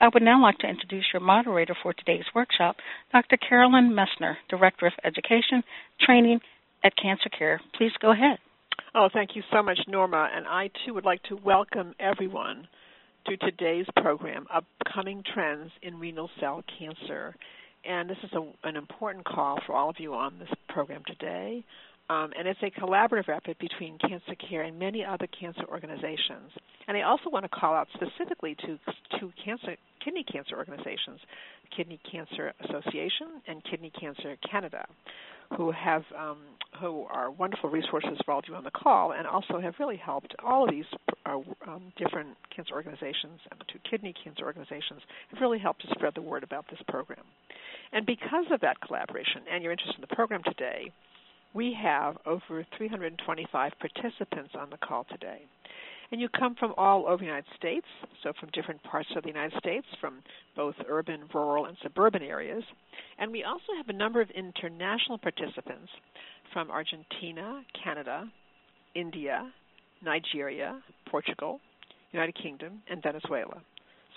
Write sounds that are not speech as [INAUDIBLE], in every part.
I would now like to introduce your moderator for today's workshop, Dr. Carolyn Messner, Director of Education Training at Cancer Care. Please go ahead. Oh, thank you so much, Norma. And I too would like to welcome everyone to today's program, Upcoming Trends in Renal Cell Cancer. And this is a, an important call for all of you on this program today. Um, and it's a collaborative effort between Cancer Care and many other cancer organizations. And I also want to call out specifically to two cancer, kidney cancer organizations, Kidney Cancer Association and Kidney Cancer Canada, who have um, who are wonderful resources for all of you on the call, and also have really helped all of these uh, um, different cancer organizations and the two kidney cancer organizations have really helped to spread the word about this program. And because of that collaboration and your interest in the program today, we have over 325 participants on the call today. And you come from all over the United States, so from different parts of the United States, from both urban, rural, and suburban areas. And we also have a number of international participants from Argentina, Canada, India, Nigeria, Portugal, United Kingdom, and Venezuela.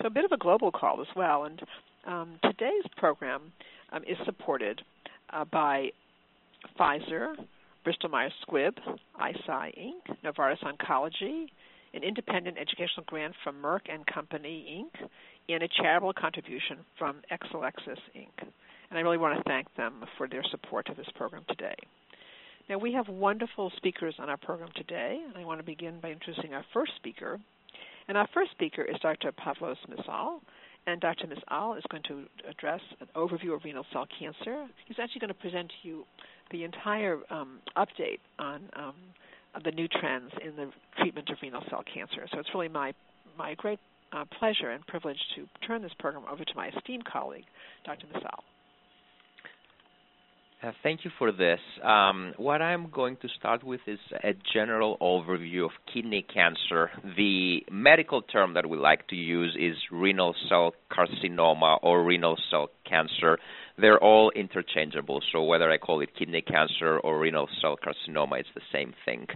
So a bit of a global call as well. And um, today's program um, is supported uh, by Pfizer, Bristol Myers Squibb, Eisai Inc., Novartis Oncology, an independent educational grant from Merck and Company Inc., and a charitable contribution from Exelixis Inc. And I really want to thank them for their support of this program today. Now, we have wonderful speakers on our program today, and I want to begin by introducing our first speaker. And our first speaker is Dr. Pavlos Msaouel, and Dr. Msaouel is going to address an overview of renal cell cancer. He's actually going to present to you the entire um, update on um, the new trends in the treatment of renal cell cancer. So it's really my my great uh, pleasure and privilege to turn this program over to my esteemed colleague, Dr. Msaouel. Uh, thank you for this. Um, what I'm going to start with is a general overview of kidney cancer. The medical term that we like to use is renal cell carcinoma or renal cell cancer. They're all interchangeable, so whether I call it kidney cancer or renal cell carcinoma, it's the same thing.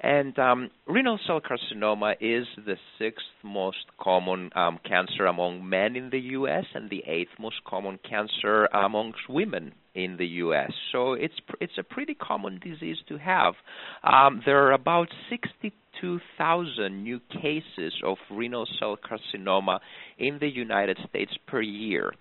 And um, renal cell carcinoma is the sixth most common um, cancer among men in the U.S. and the eighth most common cancer amongst women in the U.S. So it's it's a pretty common disease to have. Um, there are about 62,000 new cases of renal cell carcinoma in the United States per year,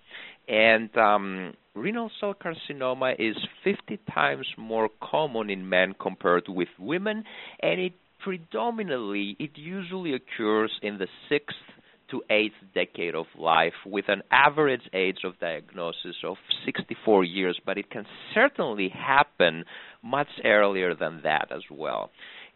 and um, renal cell carcinoma is 50 times more common in men compared with women, and it predominantly it usually occurs in the sixth to eighth decade of life with an average age of diagnosis of 64 years, but it can certainly happen much earlier than that as well.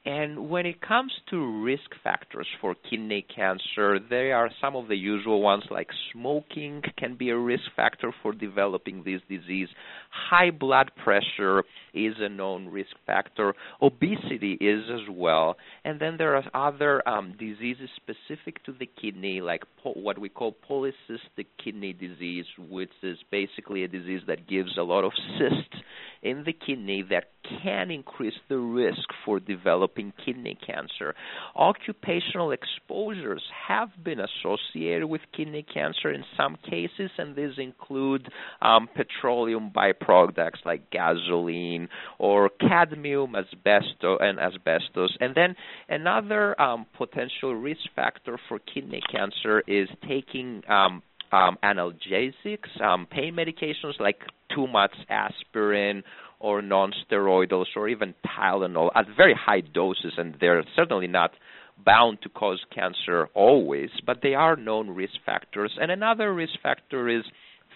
And when it comes to risk factors for kidney cancer, there are some of the usual ones like smoking can be a risk factor for developing this disease. High blood pressure is a known risk factor. Obesity is as well. And then there are other um, diseases specific to the kidney, like po- what we call polycystic kidney disease, which is basically a disease that gives a lot of cysts in the kidney that can increase the risk for developing kidney cancer. Occupational exposures have been associated with kidney cancer in some cases, and these include um, petroleum byproducts like gasoline or cadmium, asbestos, and asbestos. And then another um, potential risk factor for kidney cancer is taking um, um, analgesics, um, pain medications like too much aspirin or non-steroidals or even Tylenol at very high doses, and they're certainly not bound to cause cancer always, but they are known risk factors. And another risk factor is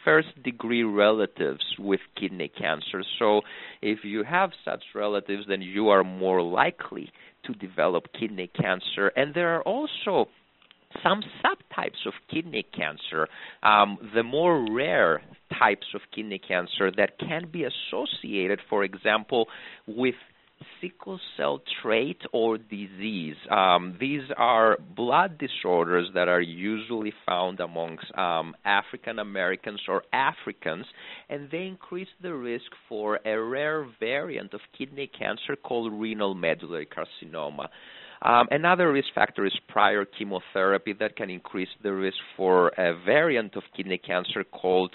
first degree relatives with kidney cancer. So if you have such relatives, then you are more likely to develop kidney cancer. And there are also some subtypes of kidney cancer, um, the more rare types of kidney cancer that can be associated, for example, with sickle cell trait or disease. Um, these are blood disorders that are usually found amongst um, African Americans or Africans, and they increase the risk for a rare variant of kidney cancer called renal medullary carcinoma. Um, another risk factor is prior chemotherapy that can increase the risk for a variant of kidney cancer called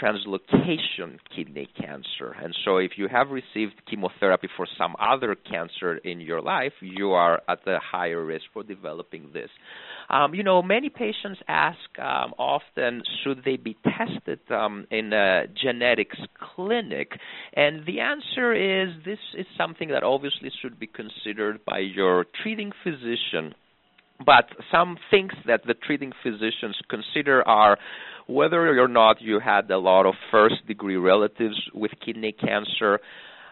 translocation kidney cancer. And so, if you have received chemotherapy for some other cancer in your life, you are at a higher risk for developing this. Um, you know, many patients ask um, often, should they be tested um, in a genetics clinic? And the answer is this is something that obviously should be considered by your treating physician. But some things that the treating physicians consider are whether or not you had a lot of first degree relatives with kidney cancer,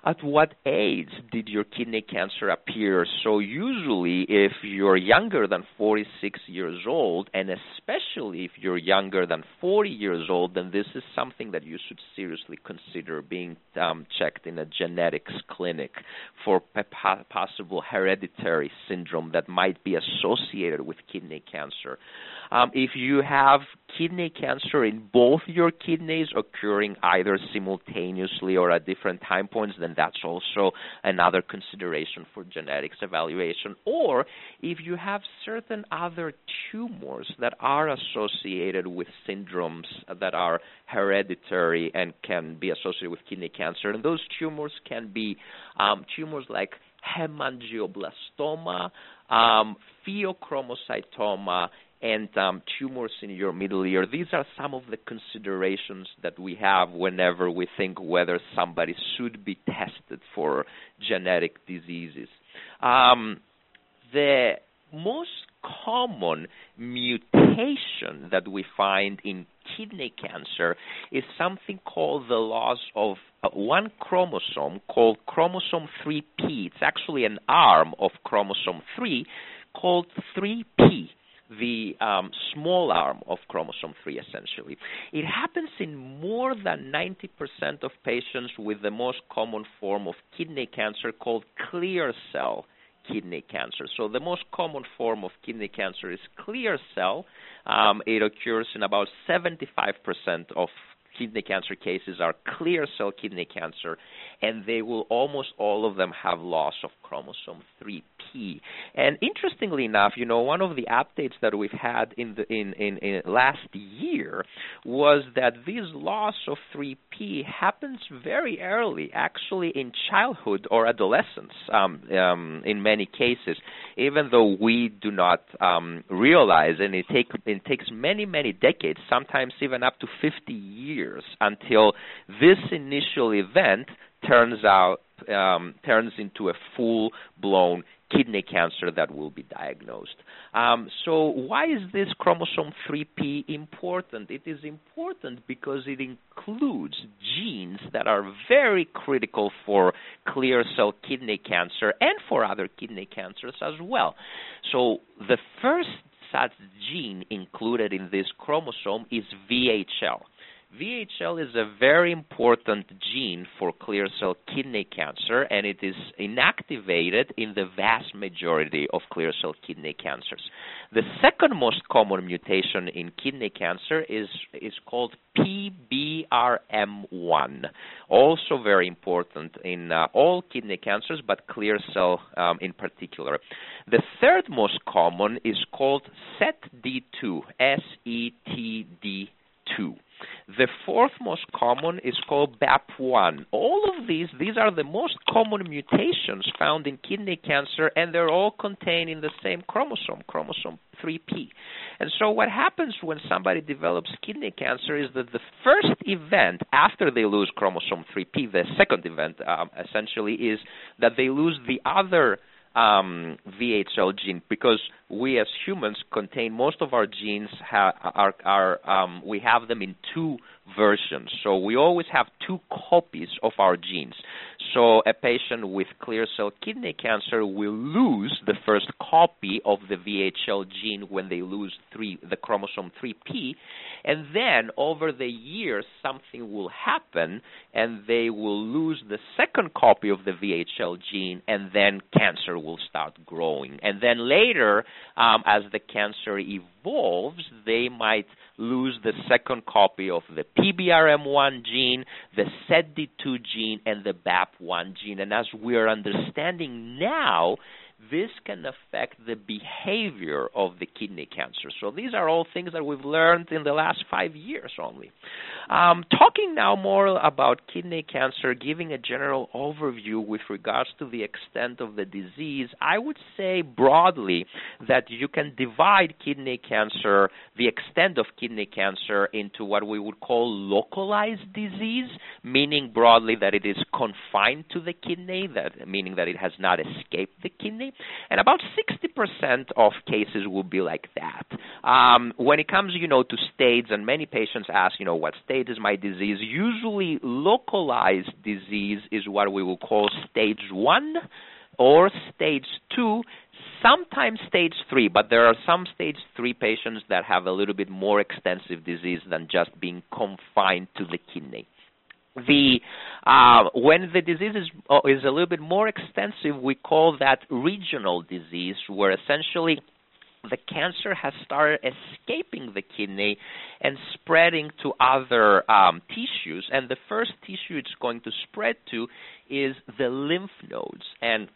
at what age did your kidney cancer appear? So, usually, if you're younger than 46 years old, and especially if you're younger than 40 years old, then this is something that you should seriously consider being um, checked in a genetics clinic for possible hereditary syndrome that might be associated with kidney cancer. Um, if you have kidney cancer in both your kidneys occurring either simultaneously or at different time points, then that's also another consideration for genetics evaluation. Or if you have certain other tumors that are associated with syndromes that are hereditary and can be associated with kidney cancer, and those tumors can be um, tumors like hemangioblastoma, um, pheochromocytoma, and um, tumors in your middle ear. These are some of the considerations that we have whenever we think whether somebody should be tested for genetic diseases. Um, the most common mutation that we find in kidney cancer is something called the loss of uh, one chromosome called chromosome 3p. It's actually an arm of chromosome 3 called 3p the um, small arm of chromosome 3, essentially. It happens in more than 90% of patients with the most common form of kidney cancer called clear cell kidney cancer. So the most common form of kidney cancer is clear cell. Um, it occurs in about 75% of kidney cancer cases are clear cell kidney cancer, and they will almost all of them have loss of chromosome 3p. And interestingly enough, you know, one of the updates that we've had in the in, in, in last year was that this loss of 3p happens very early, actually in childhood or adolescence, um, um, in many cases, even though we do not um, realize, and it, take, it takes many many decades, sometimes even up to 50 years, until this initial event turns out um, turns into a full blown kidney cancer that will be diagnosed. Um, so, why is this chromosome 3p important? It is important because it includes genes that are very critical for clear cell kidney cancer and for other kidney cancers as well. So, the first such gene included in this chromosome is VHL. VHL is a very important gene for clear cell kidney cancer, and it is inactivated in the vast majority of clear cell kidney cancers. The second most common mutation in kidney cancer is, is called PBRM1, also very important in uh, all kidney cancers, but clear cell um, in particular. The third most common is called SETD2, S E T D 2. The fourth most common is called BAP1. All of these, these are the most common mutations found in kidney cancer, and they're all contained in the same chromosome, chromosome 3p. And so, what happens when somebody develops kidney cancer is that the first event after they lose chromosome 3p, the second event um, essentially, is that they lose the other um, VHL gene because we as humans contain most of our genes ha- are, are um, we have them in two versions. So we always have two copies of our genes. So a patient with clear cell kidney cancer will lose the first copy of the VHL gene when they lose three, the chromosome 3p, and then over the years something will happen and they will lose the second copy of the VHL gene, and then cancer will start growing. And then later, um, as the cancer evolves, they might lose the second copy of the PBRM1 gene, the SETD2 gene, and the BAP1 gene. And as we are understanding now, this can affect the behavior of the kidney cancer. So these are all things that we've learned in the last five years only. Um, talking now more about kidney cancer, giving a general overview with regards to the extent of the disease, I would say broadly that you can divide kidney cancer, the extent of kidney cancer, into what we would call localized disease, meaning broadly that it is confined to the kidney, that meaning that it has not escaped the kidney and about 60% of cases will be like that. Um, when it comes, you know, to stage, and many patients ask, you know, what stage is my disease? Usually, localized disease is what we will call stage one or stage two sometimes stage three, but there are some stage three patients that have a little bit more extensive disease than just being confined to the kidney the uh, when the disease is uh, is a little bit more extensive, we call that regional disease, where essentially the cancer has started escaping the kidney and spreading to other um, tissues. And the first tissue it's going to spread to is the lymph nodes. And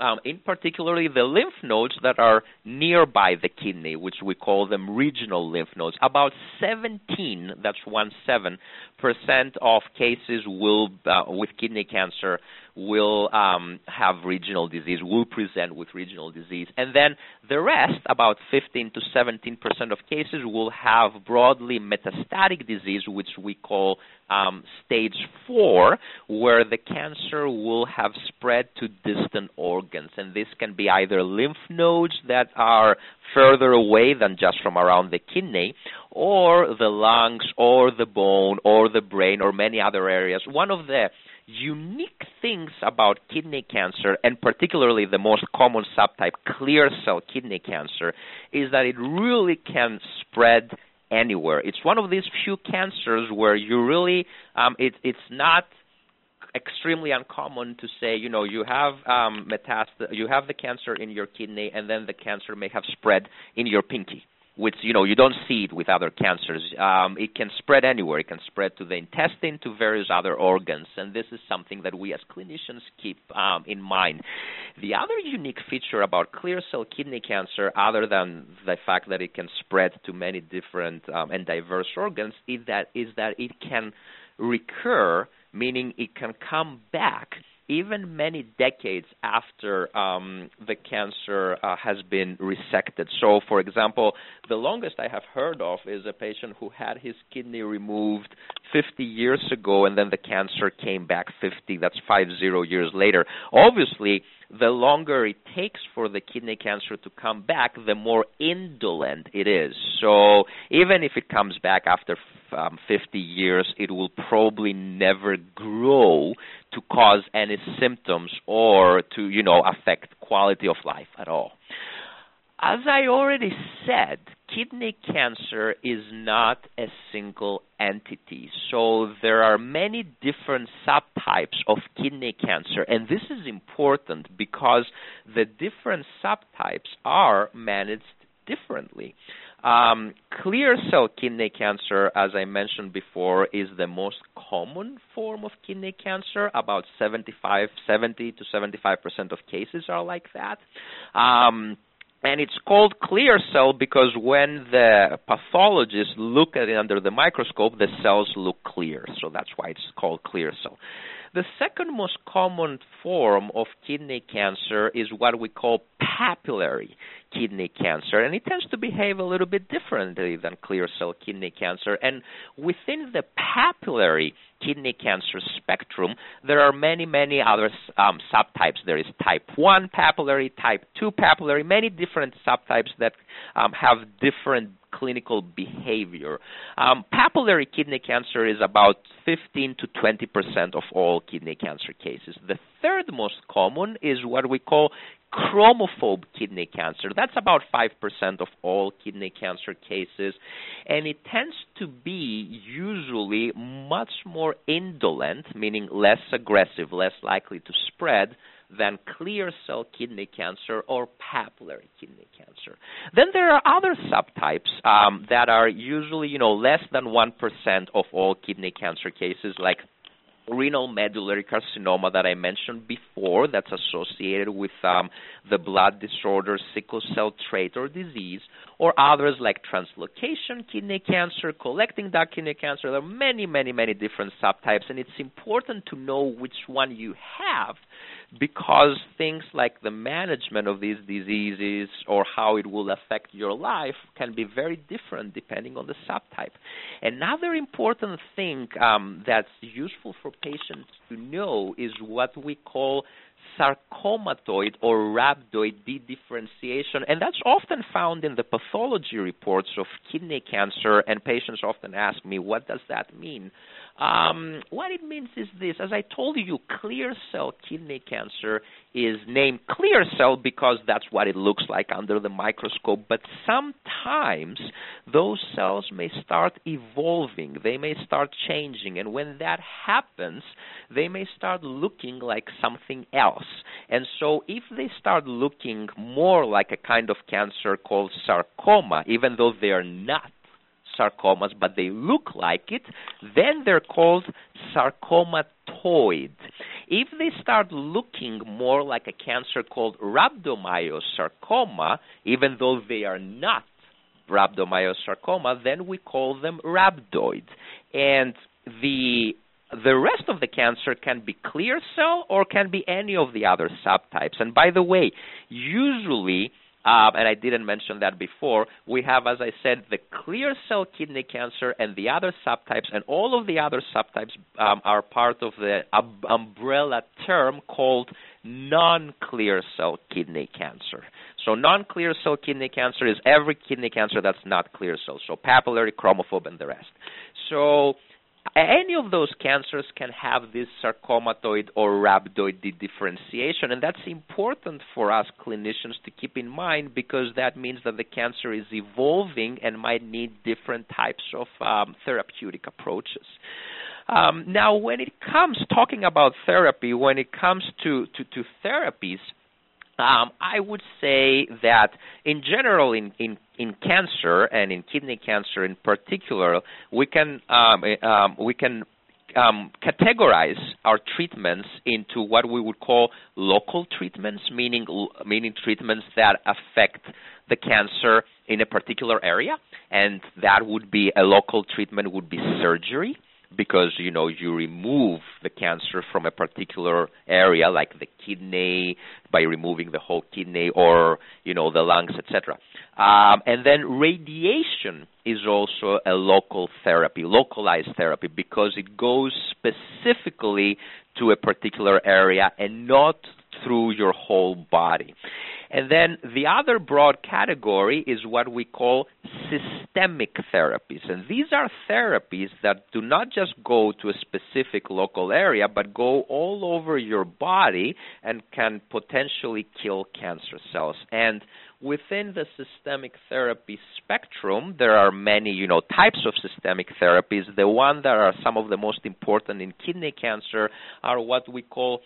um, in particularly the lymph nodes that are nearby the kidney, which we call them regional lymph nodes. About 17, that's one seven percent of cases will uh, with kidney cancer will um, have regional disease, will present with regional disease. And then the rest, about 15 to 17 percent of cases, will have broadly metastatic disease, which we call um, stage 4, where the cancer will have spread to distant organs. And this can be either lymph nodes that are further away than just from around the kidney, or the lungs, or the bone, or the brain, or many other areas. One of the unique things about kidney cancer, and particularly the most common subtype, clear cell kidney cancer, is that it really can spread anywhere. It's one of these few cancers where you really, um, it, it's not extremely uncommon to say, you know, you have um, metast- you have the cancer in your kidney, and then the cancer may have spread in your pinky which you know you don't see it with other cancers. Um, it can spread anywhere. It can spread to the intestine, to various other organs, and this is something that we as clinicians keep um, in mind. The other unique feature about clear cell kidney cancer, other than the fact that it can spread to many different um, and diverse organs, is that is that it can recur, meaning it can come back even many decades after um, the cancer uh, has been resected. So, for example, the longest I have heard of is a patient who had his kidney removed 50 years ago, and then the cancer came back 50. That's five zero years later. Obviously the longer it takes for the kidney cancer to come back, the more indolent it is. So even if it comes back after um, 50 years, it will probably never grow to cause any symptoms or to, you know, affect quality of life at all. As I already said, kidney cancer is not a single entity. So there are many different subtypes of kidney cancer, and this is important because the different subtypes are managed differently. Um, clear cell kidney cancer, as I mentioned before, is the most common form of kidney cancer. About 75, 70 to 75 percent of cases are like that. Um, and it's called clear cell because when the pathologists look at it under the microscope, the cells look clear. So that's why it's called clear cell. The second most common form of kidney cancer is what we call papillary kidney cancer, and it tends to behave a little bit differently than clear cell kidney cancer. And within the papillary kidney cancer spectrum, there are many, many other um, subtypes. There is type 1 papillary, type 2 papillary, many different subtypes that um, have different clinical behavior. Um, papillary kidney cancer is about 15 to 20 percent of all kidney cancer cases. The third most common is what we call chromophobe kidney cancer. That's about 5% of all kidney cancer cases, and it tends to be usually much more indolent, meaning less aggressive, less likely to spread than clear cell kidney cancer or papillary kidney cancer. Then there are other subtypes um, that are usually, you know, less than 1% of all kidney cancer cases, like renal medullary carcinoma that I mentioned before that's associated with um, the blood disorder sickle cell trait or disease, or others like translocation kidney cancer, collecting duct kidney cancer. There are many, many, many different subtypes, and it's important to know which one you have because things like the management of these diseases or how it will affect your life can be very different depending on the subtype. Another important thing um, that's useful for patients to know is what we call sarcomatoid or rhabdoid dedifferentiation, and that's often found in the pathology reports of kidney cancer, and patients often ask me, what does that mean? Um, what it means is this. As I told you, clear cell kidney cancer is named clear cell because that's what it looks like under the microscope, but sometimes those cells may start evolving, they may start changing, and when that happens, they may start looking like something else. And so if they start looking more like a kind of cancer called sarcoma, even though they are not sarcomas, but they look like it, then they're called sarcomatoid. If they start looking more like a cancer called rhabdomyosarcoma, even though they are not rhabdomyosarcoma, then we call them rhabdoid. And the the rest of the cancer can be clear cell or can be any of the other subtypes. And by the way, usually um, and I didn't mention that before. We have, as I said, the clear cell kidney cancer and the other subtypes, and all of the other subtypes um, are part of the um, umbrella term called non-clear cell kidney cancer. So non-clear cell kidney cancer is every kidney cancer that's not clear cell, so papillary, chromophobe, and the rest. So any of those cancers can have this sarcomatoid or rhabdoid differentiation, and that's important for us clinicians to keep in mind because that means that the cancer is evolving and might need different types of um, therapeutic approaches. Um, now, when it comes talking about therapy, when it comes to, to, to therapies, um, I would say that in general, in, in, in cancer and in kidney cancer in particular, we can um, um, we can um, categorize our treatments into what we would call local treatments, meaning meaning treatments that affect the cancer in a particular area, and that would be a local treatment would be surgery because you know you remove the cancer from a particular area like the kidney by removing the whole kidney or you know the lungs etc um, and then radiation is also a local therapy localized therapy because it goes specifically to a particular area and not through your whole body and then the other broad category is what we call systemic therapies. And these are therapies that do not just go to a specific local area, but go all over your body and can potentially kill cancer cells. And within the systemic therapy spectrum, there are many, you know, types of systemic therapies. The one that are some of the most important in kidney cancer are what we call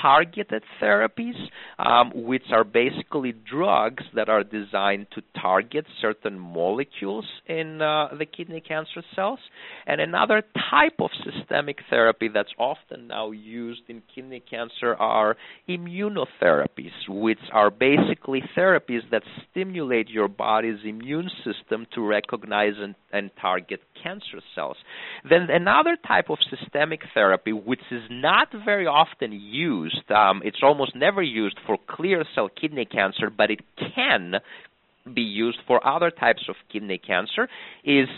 targeted therapies, um, which are basically drugs that are designed to target certain molecules in uh, the kidney cancer cells. And another type of systemic therapy that's often now used in kidney cancer are immunotherapies, which are basically therapies that stimulate your body's immune system to recognize and, and target cancer cells. Then another type of systemic therapy, which is not very often used, um, it's almost never used for clear cell kidney cancer, but it can be used for other types of kidney cancer, is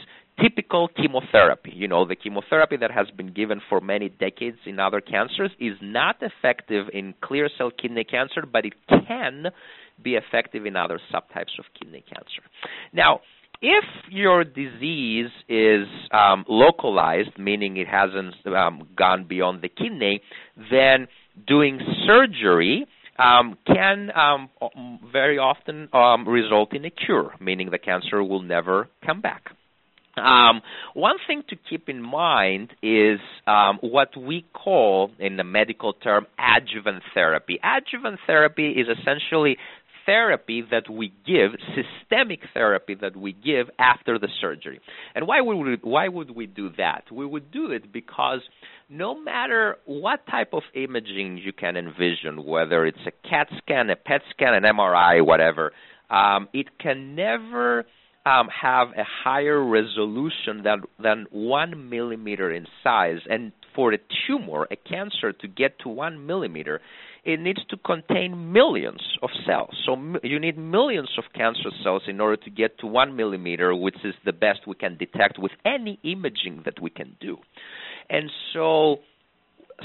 typical chemotherapy. You know, the chemotherapy that has been given for many decades in other cancers is not effective in clear cell kidney cancer, but it can be effective in other subtypes of kidney cancer. Now, if your disease is um, localized, meaning it hasn't um, gone beyond the kidney, then doing surgery um, can um, very often um, result in a cure, meaning the cancer will never come back. Um, one thing to keep in mind is what we call, in the medical term, adjuvant therapy. Adjuvant therapy is essentially therapy that we give, systemic therapy that we give after the surgery. And why would we, why would we do that? We would do it because no matter what type of imaging you can envision, whether it's a CAT scan, a PET scan, an MRI, whatever, um, it can never um, have a higher resolution than than one millimeter in size. And for a tumor, a cancer, to get to one millimeter, it needs to contain millions of cells. So you need millions of cancer cells in order to get to one millimeter, which is the best we can detect with any imaging that we can do. And so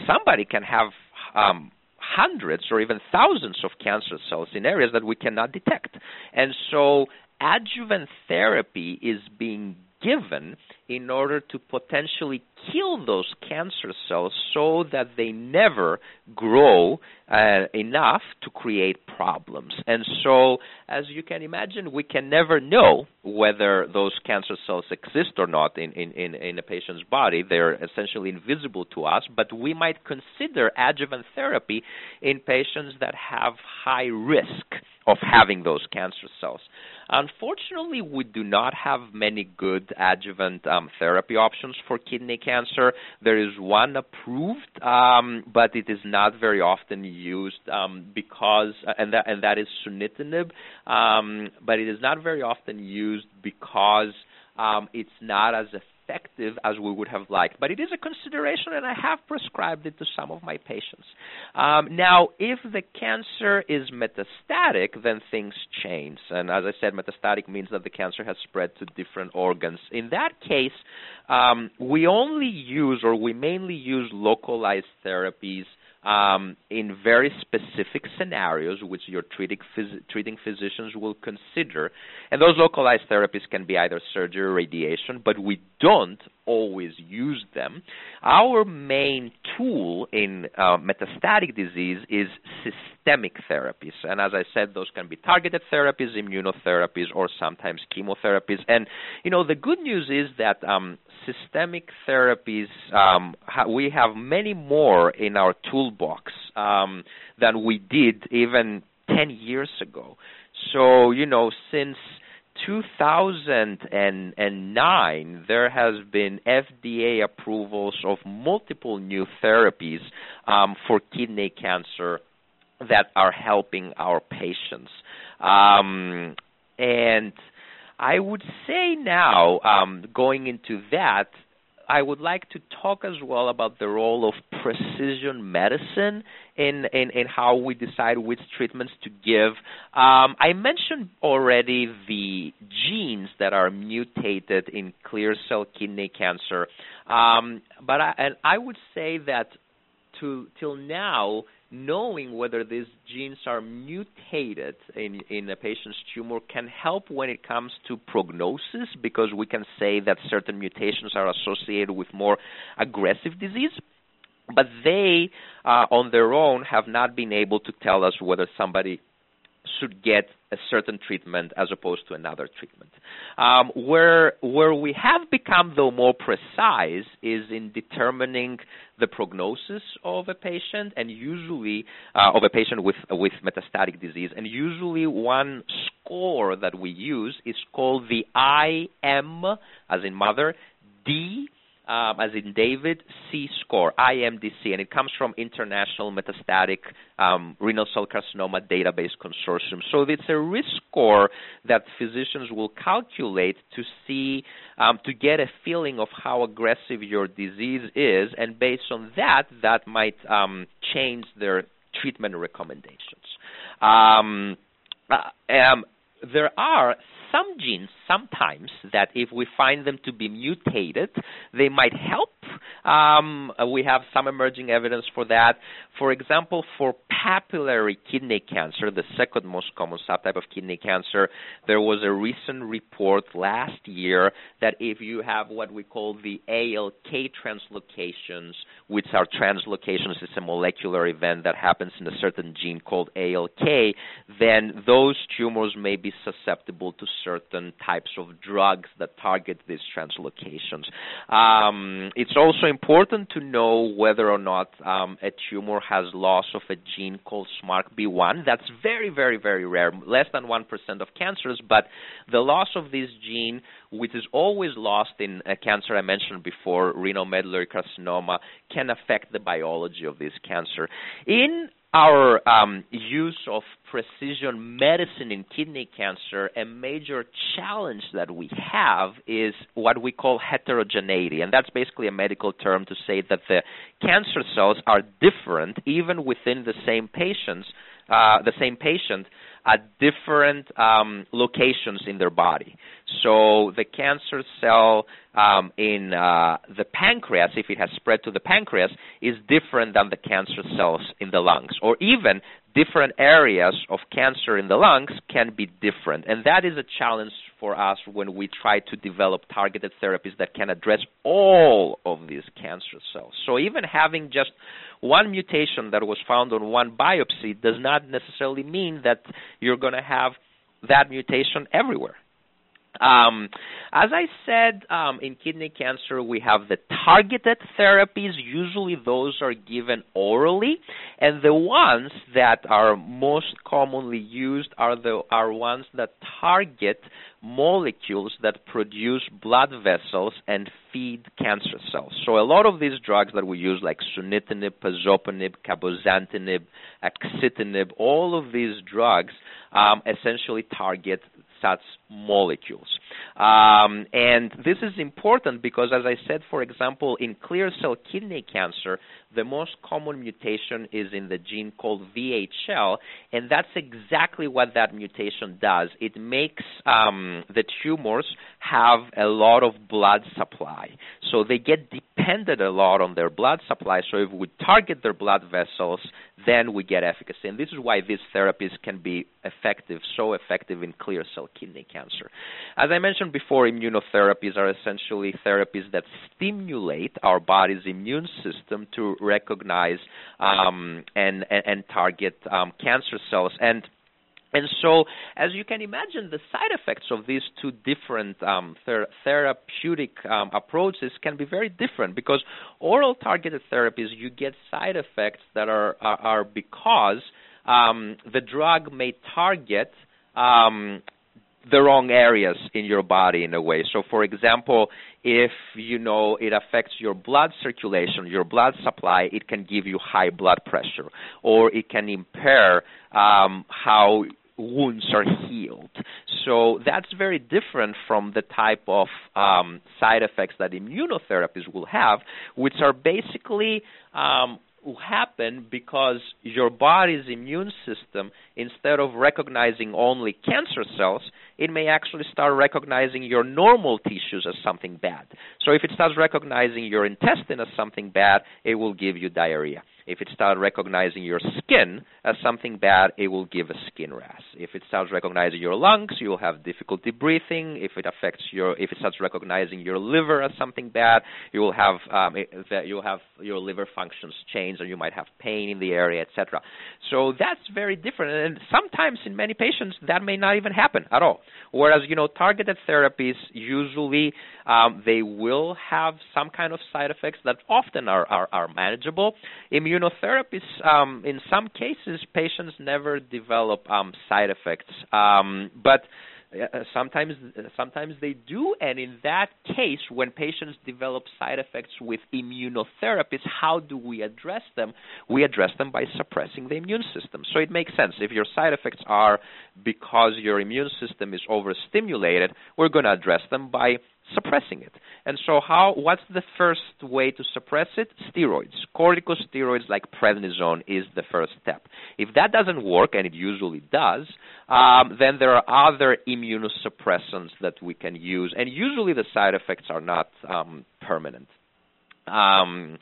somebody can have um, hundreds or even thousands of cancer cells in areas that we cannot detect. And so adjuvant therapy is being given in order to potentially kill those cancer cells so that they never grow uh, enough to create problems. And so, as you can imagine, we can never know whether those cancer cells exist or not in, in, in, in a patient's body. They're essentially invisible to us, but we might consider adjuvant therapy in patients that have high risk of having those cancer cells. Unfortunately, we do not have many good adjuvant um, therapy options for kidney cancer. There is one approved, um, but it is not very often used um, because, and that and that is sunitinib, um, but it is not very often used because um, it's not as effective effective as we would have liked. But it is a consideration, and I have prescribed it to some of my patients. Um, now, if the cancer is metastatic, then things change. And as I said, metastatic means that the cancer has spread to different organs. In that case, um, we only use or we mainly use localized therapies um, in very specific scenarios, which your treating, phys- treating physicians will consider. And those localized therapies can be either surgery or radiation, but we don't always use them. Our main tool in uh, metastatic disease is systemic therapies. And as I said, those can be targeted therapies, immunotherapies, or sometimes chemotherapies. And, you know, the good news is that um, systemic therapies, um, ha- we have many more in our toolbox um, than we did even 10 years ago. So, you know, since 2009, there has been FDA approvals of multiple new therapies um, for kidney cancer that are helping our patients. Um, and I would say now, um, going into that, I would like to talk as well about the role of precision medicine in, in, in how we decide which treatments to give. Um, I mentioned already the genes that are mutated in clear cell kidney cancer, um, but I, and I would say that to till now, knowing whether these genes are mutated in, in a patient's tumor can help when it comes to prognosis because we can say that certain mutations are associated with more aggressive disease. But they, uh, on their own, have not been able to tell us whether somebody should get a certain treatment as opposed to another treatment. Um, where where we have become though more precise is in determining the prognosis of a patient and usually uh, of a patient with with metastatic disease and usually one score that we use is called the IM as in mother D um, as in David C score, IMDC, and it comes from International Metastatic um, Renal Cell Carcinoma Database Consortium. So it's a risk score that physicians will calculate to see, um, to get a feeling of how aggressive your disease is, and based on that, that might um, change their treatment recommendations. Um, uh, um, there are some genes sometimes that if we find them to be mutated, they might help Um, we have some emerging evidence for that. For example, for papillary kidney cancer, the second most common subtype of kidney cancer, there was a recent report last year that if you have what we call the ALK translocations, which are translocations, it's a molecular event that happens in a certain gene called ALK, then those tumors may be susceptible to certain types of drugs that target these translocations. Um, it's also important to know whether or not um, a tumor has loss of a gene called SMARCB1. That's very, very, very rare, less than 1% of cancers, but the loss of this gene, which is always lost in a cancer I mentioned before, renal medullary carcinoma, can affect the biology of this cancer. In our um, use of precision medicine in kidney cancer, a major challenge that we have is what we call heterogeneity. And that's basically a medical term to say that the cancer cells are different even within the same patients, uh, the same patient at different um, locations in their body. So the cancer cell um, in uh, the pancreas, if it has spread to the pancreas, is different than the cancer cells in the lungs, or even different areas of cancer in the lungs can be different. And that is a challenge for us when we try to develop targeted therapies that can address all of these cancer cells. So even having just one mutation that was found on one biopsy does not necessarily mean that you're going to have that mutation everywhere. Um, as I said, um, in kidney cancer, we have the targeted therapies. Usually, those are given orally, and the ones that are most commonly used are the are ones that target molecules that produce blood vessels and feed cancer cells. So a lot of these drugs that we use, like sunitinib, pazopanib, cabozantinib, axitinib, all of these drugs um, essentially target such molecules. Um, and this is important because, as I said, for example, in clear cell kidney cancer, the most common mutation is in the gene called VHL, and that's exactly what that mutation does. It makes um, the tumors have a lot of blood supply. So they get dependent a lot on their blood supply. So if we target their blood vessels, then we get efficacy. And this is why these therapies can be effective, so effective in clear cell kidney cancer. As I mentioned before, immunotherapies are essentially therapies that stimulate our body's immune system to recognize um, and, and, and, target um, cancer cells. And and so, as you can imagine, the side effects of these two different um, ther- therapeutic um, approaches can be very different because oral targeted therapies, you get side effects that are, are, are because um, the drug may target um, the wrong areas in your body in a way. So, for example, if you know it affects your blood circulation, your blood supply, it can give you high blood pressure, or it can impair um, how wounds are healed. So that's very different from the type of um, side effects that immunotherapies will have, which are basically um, happen because your body's immune system, instead of recognizing only cancer cells, it may actually start recognizing your normal tissues as something bad. So if it starts recognizing your intestine as something bad, it will give you diarrhea. If it starts recognizing your skin as something bad, it will give a skin rash. If it starts recognizing your lungs, you'll have difficulty breathing. If it affects your, if it starts recognizing your liver as something bad, you will have um, you'll have your liver functions change, or you might have pain in the area, etc. So that's very different, and sometimes in many patients that may not even happen at all. Whereas you know targeted therapies usually um, they will have some kind of side effects that often are are, are manageable. Immunotherapies, um, in some cases, patients never develop um, side effects, um, but Uh, sometimes uh, sometimes they do and in that case when patients develop side effects with immunotherapies how do we address them? We address them by suppressing the immune system. So it makes sense. If your side effects are because your immune system is overstimulated we're going to address them by suppressing it. And so how what's the first way to suppress it? Steroids. Corticosteroids like prednisone is the first step. If that doesn't work, and it usually does, um, then there are other immunosuppressants that we can use, and usually the side effects are not um, permanent. Um,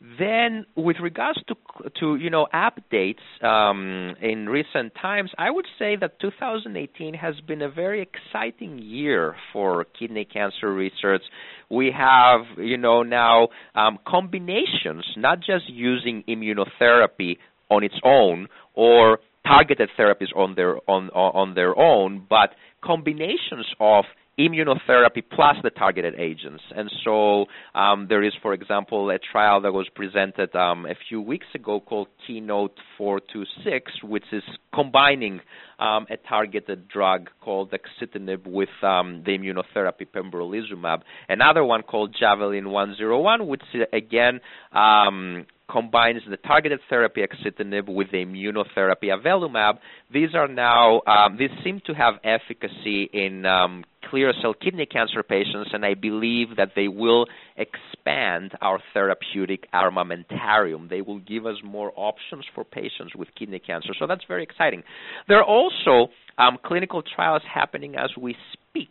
then, with regards to to you know updates um, in recent times, I would say that 2018 has been a very exciting year for kidney cancer research. We have you know now um, combinations, not just using immunotherapy on its own or targeted therapies on their on on their own, but combinations of immunotherapy plus the targeted agents. And so um, there is, for example, a trial that was presented um, a few weeks ago called Keynote 426, which is combining um, a targeted drug called axitinib with um, the immunotherapy pembrolizumab. Another one called Javelin 101, which uh, again um, combines the targeted therapy axitinib with the immunotherapy avelumab. These are now um, these seem to have efficacy in um, clear cell kidney cancer patients, and I believe that they will expand our therapeutic armamentarium. They will give us more options for patients with kidney cancer. So that's very exciting. There are also um, clinical trials happening as we speak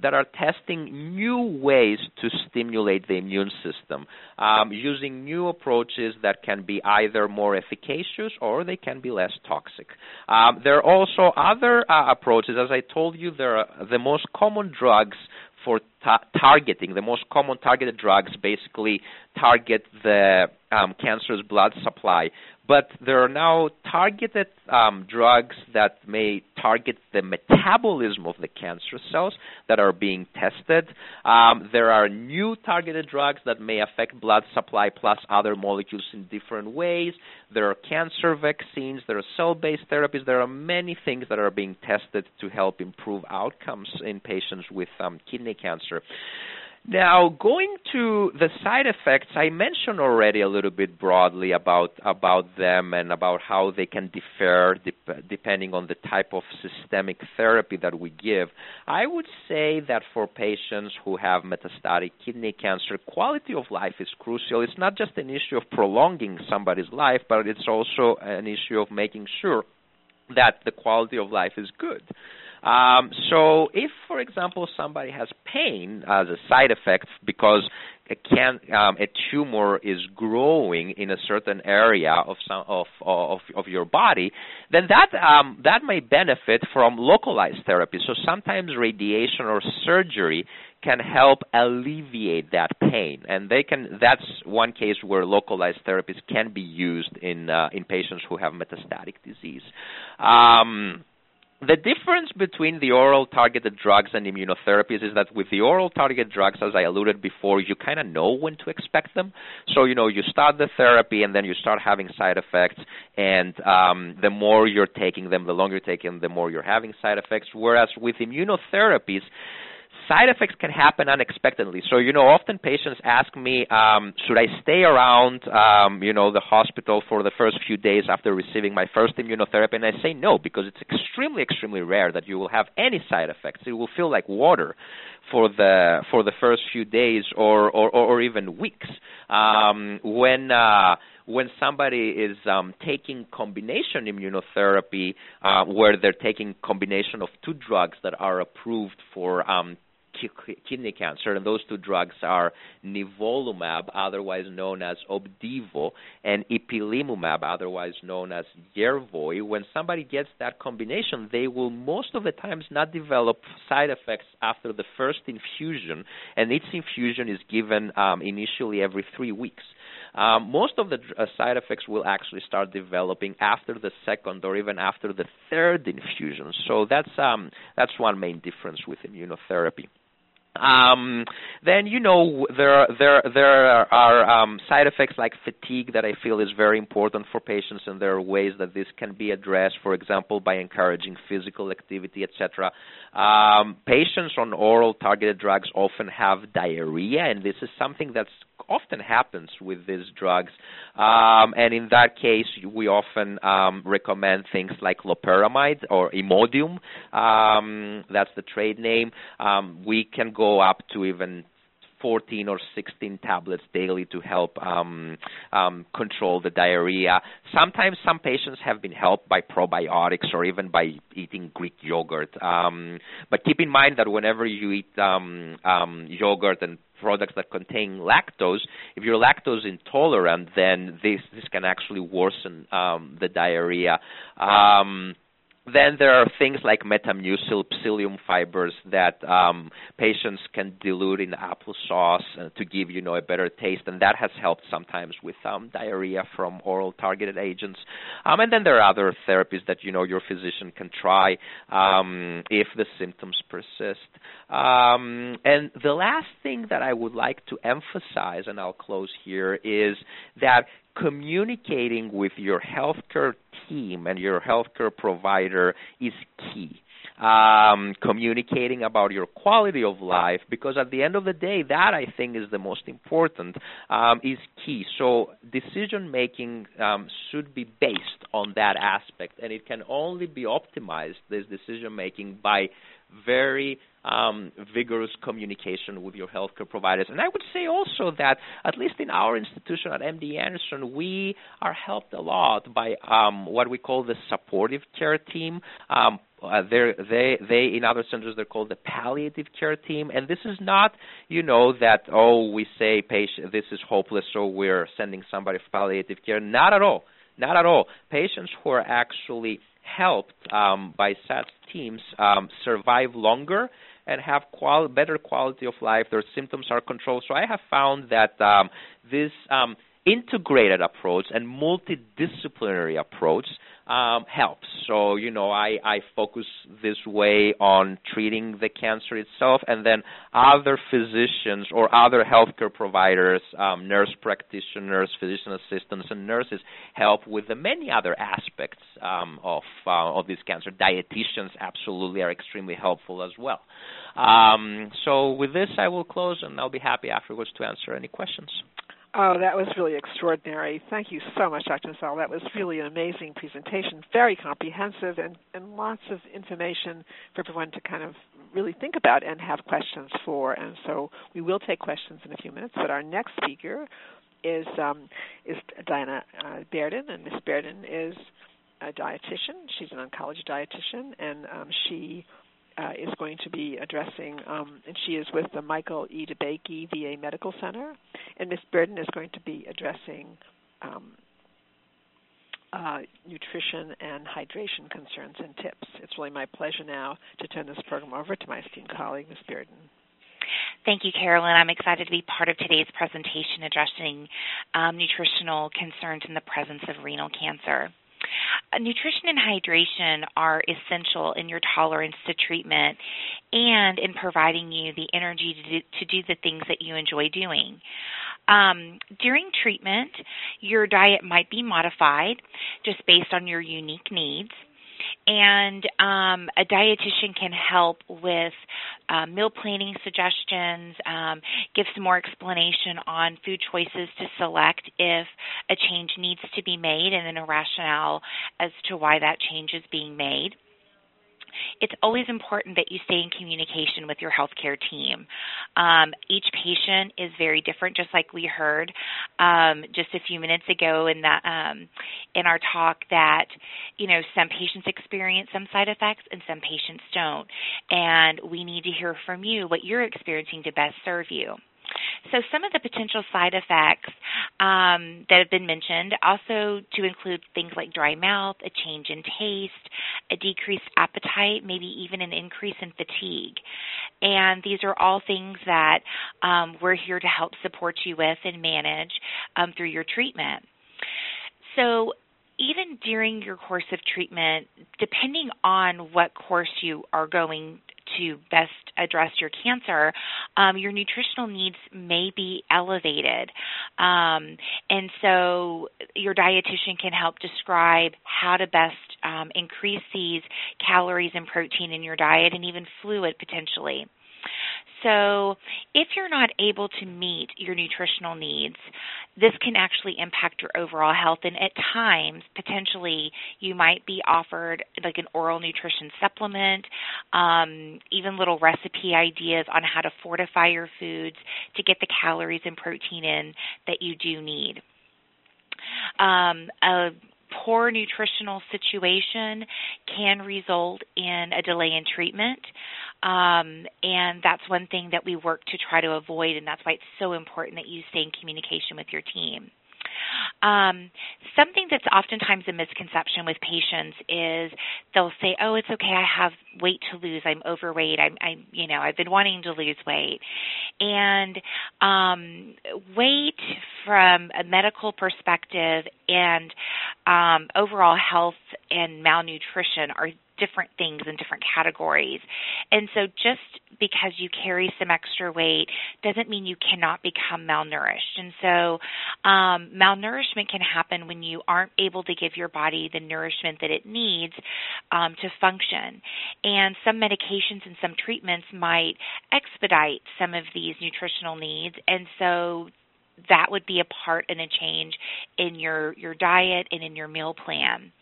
that are testing new ways to stimulate the immune system um, using new approaches that can be either more efficacious or they can be less toxic. Um, there are also other uh, approaches. As I told you, there are the most common drugs for ta- targeting. The most common targeted drugs basically target the um, cancer's blood supply but there are now targeted um, drugs that may target the metabolism of the cancer cells that are being tested. Um, there are new targeted drugs that may affect blood supply plus other molecules in different ways. There are cancer vaccines, there are cell based therapies, there are many things that are being tested to help improve outcomes in patients with um, kidney cancer. Now, going to the side effects, I mentioned already a little bit broadly about about them and about how they can differ dep- depending on the type of systemic therapy that we give. I would say that for patients who have metastatic kidney cancer, quality of life is crucial. It's not just an issue of prolonging somebody's life, but it's also an issue of making sure that the quality of life is good. Um, so, if, for example, somebody has pain as a side effect because a, can, um, a tumor is growing in a certain area of some, of, of, of your body, then that um, that may benefit from localized therapy. So sometimes radiation or surgery can help alleviate that pain, and they can. That's one case where localized therapies can be used in uh, in patients who have metastatic disease. Um, the difference between the oral targeted drugs and immunotherapies is that with the oral targeted drugs, as I alluded before, you kind of know when to expect them. So, you know, you start the therapy and then you start having side effects, and um, the more you're taking them, the longer you're taking them, the more you're having side effects. Whereas with immunotherapies, side effects can happen unexpectedly. So, you know, often patients ask me, um, should I stay around, um, you know, the hospital for the first few days after receiving my first immunotherapy? And I say no, because it's extremely, extremely rare that you will have any side effects. It will feel like water for the for the first few days or or, or even weeks. Um, when uh, when somebody is um, taking combination immunotherapy, uh, where they're taking combination of two drugs that are approved for um, kidney cancer, and those two drugs are nivolumab, otherwise known as Opdivo, and ipilimumab, otherwise known as Yervoy. When somebody gets that combination, they will most of the times not develop side effects after the first infusion, and each infusion is given um, initially every three weeks. Um, most of the uh, side effects will actually start developing after the second or even after the third infusion. So that's um, that's one main difference with immunotherapy. Um, then you know there there there are um, side effects like fatigue that I feel is very important for patients, and there are ways that this can be addressed. For example, by encouraging physical activity, etc. Um, patients on oral targeted drugs often have diarrhea, and this is something that's often happens with these drugs. Um, and in that case, we often um, recommend things like loperamide or Imodium. Um, that's the trade name. Um, we can go up to even 14 or 16 tablets daily to help um, um, control the diarrhea. Sometimes some patients have been helped by probiotics or even by eating Greek yogurt. Um, but keep in mind that whenever you eat um, um, yogurt and products that contain lactose. If you're lactose intolerant, then this this can actually worsen um, the diarrhea. Um, then there are things like Metamucil psyllium fibers that um, patients can dilute in applesauce uh, to give you know a better taste, and that has helped sometimes with um, diarrhea from oral targeted agents. Um, and then there are other therapies that you know your physician can try um, if the symptoms persist. Um, and the last thing that I would like to emphasize, and I'll close here, is that communicating with your healthcare team and your healthcare provider is key. Um, communicating about your quality of life, because at the end of the day, that I think is the most important, um, is key. So decision making um, should be based on that aspect, and it can only be optimized, this decision making, by very um, vigorous communication with your healthcare providers. And I would say also that, at least in our institution at MD Anderson, we are helped a lot by um, what we call the supportive care team. Um, uh, they they in other centers they're called the palliative care team and this is not you know that oh we say patient this is hopeless so we're sending somebody for palliative care not at all not at all patients who are actually helped um, by such teams um, survive longer and have qual- better quality of life. Their symptoms are controlled. So I have found that um, this um, integrated approach and multidisciplinary approach um, helps. So you know, I, I focus this way on treating the cancer itself, and then other physicians or other healthcare providers, um, nurse practitioners, physician assistants, and nurses help with the many other aspects um, of uh, of this cancer. Dietitians absolutely are extremely helpful as well. Um, so with this, I will close, and I'll be happy afterwards to answer any questions. Oh, that was really extraordinary. Thank you so much, Dr. Msaouel. That was really an amazing presentation, very comprehensive, and, and lots of information for everyone to kind of really think about and have questions for. And so we will take questions in a few minutes. But our next speaker is um, is Diana uh, Bearden, and Miss Bearden is a dietitian. She's an oncology dietitian, and um, she uh, is going to be addressing, um, and she is with the Michael E. DeBakey VA Medical Center, and Ms. Bearden is going to be addressing um, uh, nutrition and hydration concerns and tips. It's really my pleasure now to turn this program over to my esteemed colleague, Ms. Bearden. Thank you, Carolyn. I'm excited to be part of today's presentation addressing um, nutritional concerns in the presence of renal cancer. Nutrition and hydration are essential in your tolerance to treatment and in providing you the energy to do, to do the things that you enjoy doing. Um, during treatment, your diet might be modified just based on your unique needs and um, a dietitian can help with uh, meal planning suggestions, um, give some more explanation on food choices to select if a change needs to be made, and then a rationale as to why that change is being made it's always important that you stay in communication with your healthcare team. Um, each patient is very different, just like we heard um, just a few minutes ago in that um, in our talk that you know some patients experience some side effects and some patients don't, and we need to hear from you what you're experiencing to best serve you. So some of the potential side effects um, that have been mentioned also to include things like dry mouth, a change in taste, a decreased appetite, maybe even an increase in fatigue. And these are all things that um, we're here to help support you with and manage um, through your treatment. So even during your course of treatment, depending on what course you are going to best address your cancer, um, your nutritional needs may be elevated. Um, and so your dietitian can help describe how to best um, increase these calories and protein in your diet and even fluid potentially. So, if you're not able to meet your nutritional needs, this can actually impact your overall health. And at times, potentially, you might be offered like an oral nutrition supplement, um, even little recipe ideas on how to fortify your foods to get the calories and protein in that you do need. Um, a poor nutritional situation can result in a delay in treatment. Um, and that's one thing that we work to try to avoid, and that's why it's so important that you stay in communication with your team. Um, something that's oftentimes a misconception with patients is they'll say, "Oh, it's okay. I have weight to lose. I'm overweight. I'm, I'm you know, I've been wanting to lose weight." And um, weight, from a medical perspective, and um, overall health and malnutrition are different things in different categories. And so just because you carry some extra weight doesn't mean you cannot become malnourished. And so um, malnourishment can happen when you aren't able to give your body the nourishment that it needs um, to function. And some medications and some treatments might expedite some of these nutritional needs. And so that would be a part and a change in your your diet and in your meal plan.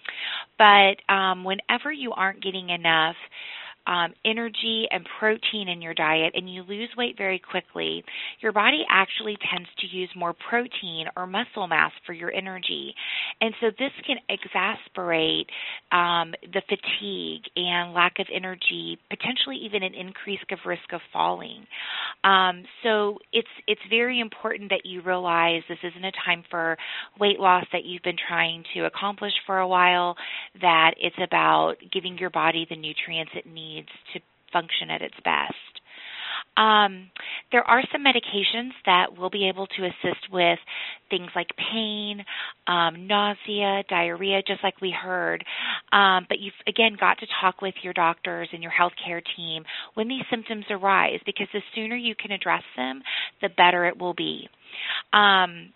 But um, whenever you aren't getting enough um, energy and protein in your diet and you lose weight very quickly, your body actually tends to use more protein or muscle mass for your energy. And so this can exacerbate um, the fatigue and lack of energy, potentially even an increase of risk of falling. Um, so it's it's very important that you realize this isn't a time for weight loss that you've been trying to accomplish for a while. That it's about giving your body the nutrients it needs needs to function at its best. Um, there are some medications that will be able to assist with things like pain, um, nausea, diarrhea, just like we heard. Um, but you've again got to talk with your doctors and your healthcare team when these symptoms arise, because the sooner you can address them, the better it will be. Um,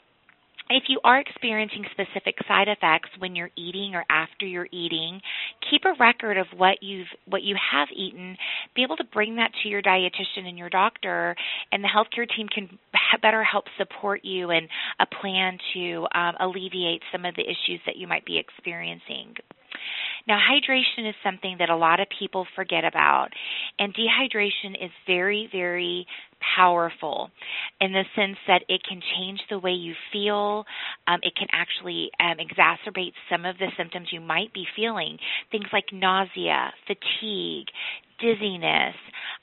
if you are experiencing specific side effects when you're eating or after you're eating, keep a record of what you've what you have eaten. Be able to bring that to your dietitian and your doctor, and the healthcare team can better help support you in a plan to um, alleviate some of the issues that you might be experiencing. Now, hydration is something that a lot of people forget about, and dehydration is very, very powerful in the sense that it can change the way you feel. Um, it can actually um, exacerbate some of the symptoms you might be feeling, things like nausea, fatigue, dizziness,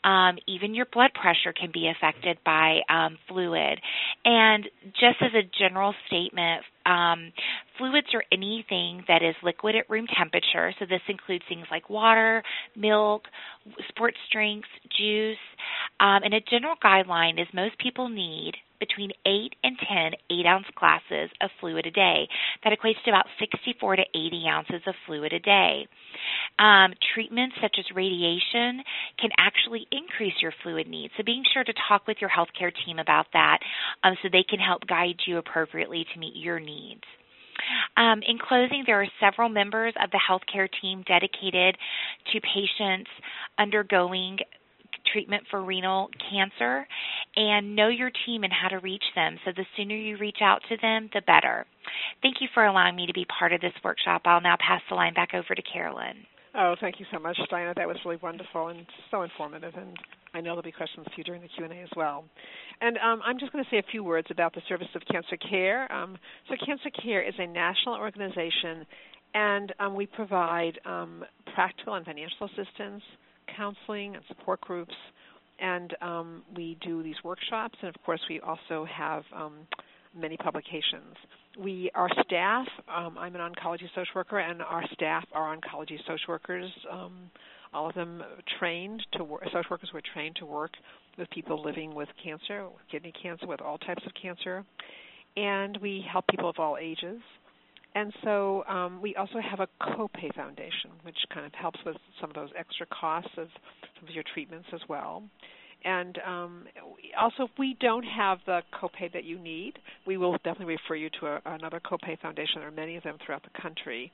um, even your blood pressure can be affected by um, fluid. And just as a general statement, um, fluids are anything that is liquid at room temperature. So this includes things like water, milk, sports drinks, juice. Um, and a general guideline is most people need between 8 and 10 8 ounce glasses of fluid a day. That equates to about 64 to 80 ounces of fluid a day. Um, treatments such as radiation can actually increase your fluid needs. So, being sure to talk with your healthcare team about that um, so they can help guide you appropriately to meet your needs. Um, in closing, there are several members of the healthcare team dedicated to patients undergoing treatment for renal cancer and know your team and how to reach them. So the sooner you reach out to them, the better. Thank you for allowing me to be part of this workshop. I'll now pass the line back over to Carolyn. Oh, thank you so much, Dinah. That was really wonderful and so informative, and I know there'll be questions for you during the Q&A as well. And um, I'm just going to say a few words about the Service of Cancer Care. Um, so Cancer Care is a national organization, and um, we provide um, practical and financial assistance, counseling, and support groups, and um, we do these workshops, and of course we also have um, many publications. We, our staff, I'm an oncology social worker, and our staff are oncology social workers. All of them trained to work, social workers were trained to work with people living with cancer, with kidney cancer, with all types of cancer, and we help people of all ages. And so um, we also have a copay foundation, which kind of helps with some of those extra costs of some of your treatments as well. And um, also, if we don't have the copay that you need, we will definitely refer you to a, another copay foundation. There are many of them throughout the country.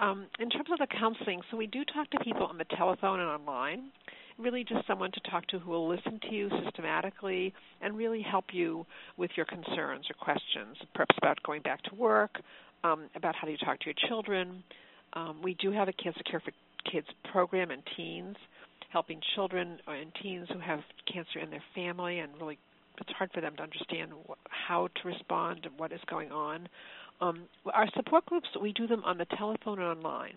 Um, in terms of the counseling, so we do talk to people on the telephone and online. Really, just someone to talk to who will listen to you systematically and really help you with your concerns or questions, perhaps about going back to work, um, about how do you talk to your children. Um, we do have a Cancer Care for Kids program and teens helping children and teens who have cancer in their family and really it's hard for them to understand how to respond and what is going on. Um, our support groups, we do them on the telephone and online.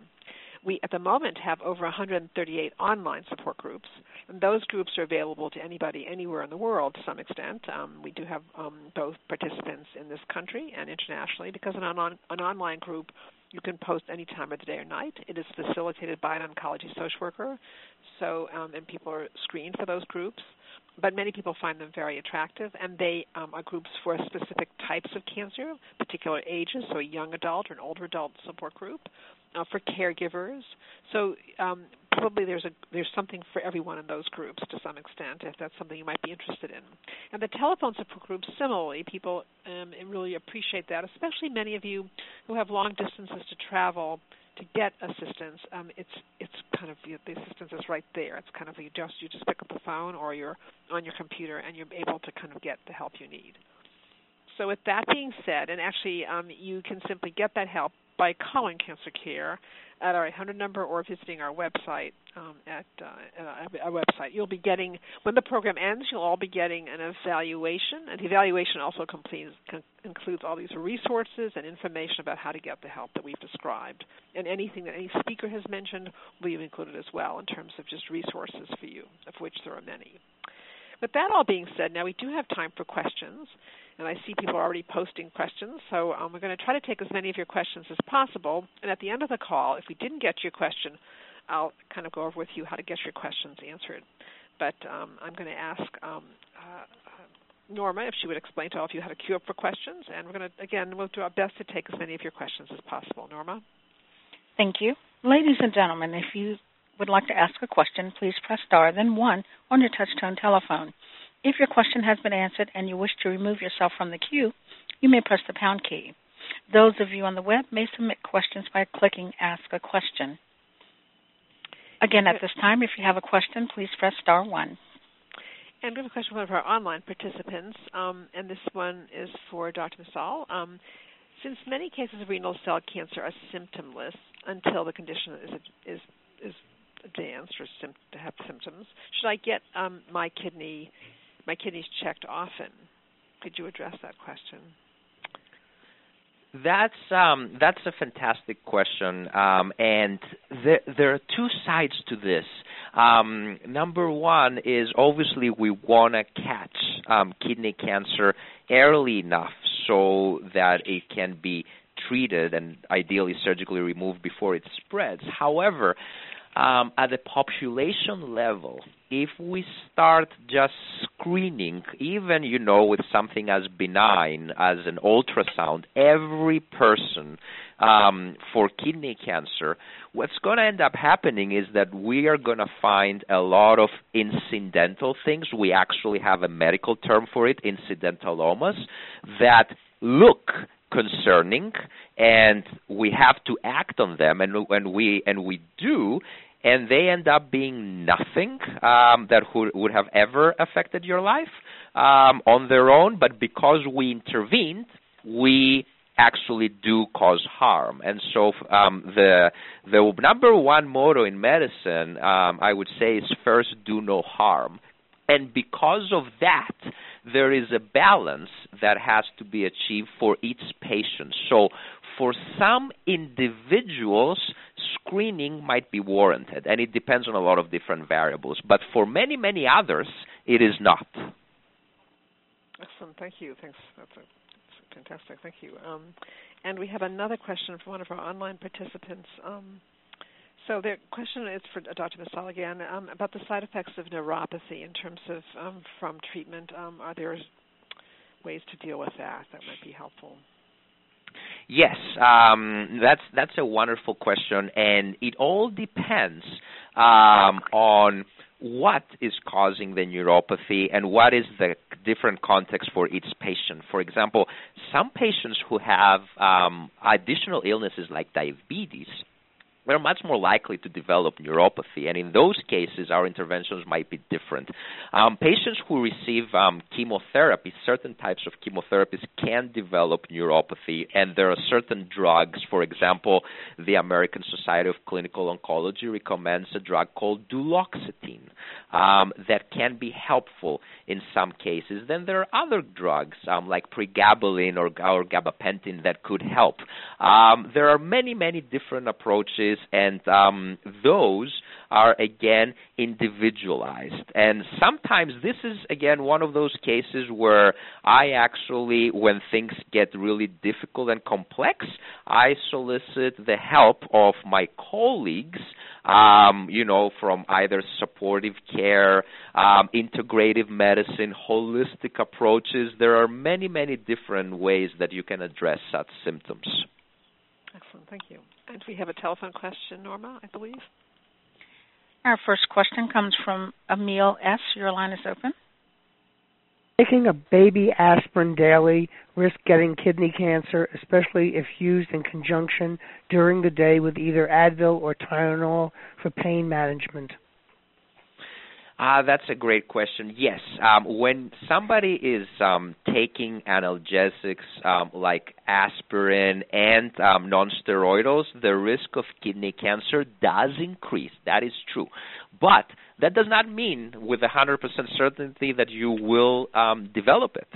we at the moment have over 138 online support groups, and those groups are available to anybody anywhere in the world to some extent. Um, we do have um, both participants in this country and internationally because an, on, an online group you can post any time of the day or night. It is facilitated by an oncology social worker, so um, and people are screened for those groups but many people find them very attractive, and they um, are groups for specific types of cancer, particular ages, so a young adult or an older adult support group, uh, for caregivers. So um, probably there's a there's something for everyone in those groups to some extent, if that's something you might be interested in. And the telephone support groups, similarly, people um, really appreciate that, especially many of you who have long distances to travel to get assistance, um, it's it's kind of you know, the assistance is right there. It's kind of you just you just pick up the phone or you're on your computer and you're able to kind of get the help you need. So with that being said, and actually um, you can simply get that help by calling Cancer Care at our 800 number or visiting our website um, at uh, our website. You'll be getting when the program ends. You'll all be getting an evaluation, and the evaluation also completes, con- includes all these resources and information about how to get the help that we've described. And anything that any speaker has mentioned will be included as well in terms of just resources for you, of which there are many. With that all being said, now we do have time for questions and I see people already posting questions. So um, we're going to try to take as many of your questions as possible. And at the end of the call, if we didn't get your question, I'll kind of go over with you how to get your questions answered. But um, I'm going to ask um, uh, Norma if she would explain to all of you how to queue up for questions. And we're going to, again, we'll do our best to take as many of your questions as possible. Norma? Thank you. Ladies and gentlemen, if you would like to ask a question, please press star then one on your touch-tone telephone. If your question has been answered and you wish to remove yourself from the queue, you may press the pound key. Those of you on the web may submit questions by clicking Ask a Question. Again, at this time, if you have a question, please press star one. And we have a question from one of our online participants, um, and this one is for Dr. Msaouel. Um, since many cases of renal cell cancer are symptomless until the condition is is is advanced or sim- have symptoms, should I get um, my kidney my kidneys checked often. Could you address that question? That's um, that's a fantastic question, um, and there, there are two sides to this. Um, number one is obviously we want to catch um, kidney cancer early enough so that it can be treated and ideally surgically removed before it spreads. However, um, at the population level, if we start just screening, even you know with something as benign as an ultrasound, every person um, for kidney cancer, what's going to end up happening is that we are going to find a lot of incidental things. We actually have a medical term for it, incidentalomas, that look concerning and we have to act on them and, we and we do and they end up being nothing um, that would, would have ever affected your life um, on their own but because we intervened we actually do cause harm. And so um, the the number one motto in medicine um, I would say is first do no harm. And because of that there is a balance that has to be achieved for each patient. So, for some individuals, screening might be warranted, and it depends on a lot of different variables. But for many, many others, it is not. Excellent. Thank you. Thanks. That's, a, that's fantastic. Thank you. Um, and we have another question from one of our online participants. Um, so the question is for Dr. Msaouel again um, about the side effects of neuropathy in terms of um, from treatment. Um, are there ways to deal with that that might be helpful? Yes, um, that's that's a wonderful question, and it all depends um, on what is causing the neuropathy and what is the different context for each patient. For example, some patients who have um, additional illnesses like diabetes we're much more likely to develop neuropathy, and in those cases, our interventions might be different. Um, patients who receive um, chemotherapy, certain types of chemotherapies, can develop neuropathy, and there are certain drugs. For example, the American Society of Clinical Oncology recommends a drug called duloxetine um, that can be helpful in some cases. Then there are other drugs um, like pregabalin or, or gabapentin that could help. Um, there are many, many different approaches and um, those are again individualized. And sometimes this is again one of those cases where I actually, when things get really difficult and complex, I solicit the help of my colleagues um, you know, from either supportive care, um, integrative medicine, holistic approaches. There are many, many different ways that you can address such symptoms. Excellent, thank you. And we have a telephone question, Norma, I believe. Our first question comes from Emil S. Your line is open. Taking a baby aspirin daily risk getting kidney cancer, especially if used in conjunction during the day with either Advil or Tylenol for pain management? Uh, that's a great question. Yes, um, when somebody is um, taking analgesics um, like aspirin and um, nonsteroidals, the risk of kidney cancer does increase. That is true. But that does not mean with 100% certainty that you will um, develop it.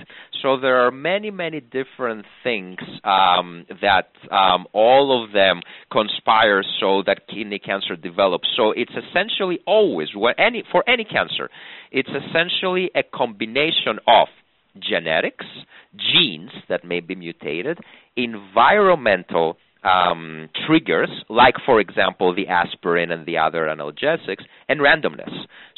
So there are many, many different things um, that um, all of them conspire so that kidney cancer develops. So it's essentially always any, for any cancer, it's essentially a combination of genetics, genes that may be mutated, environmental um, triggers, like, for example, the aspirin and the other analgesics, and randomness.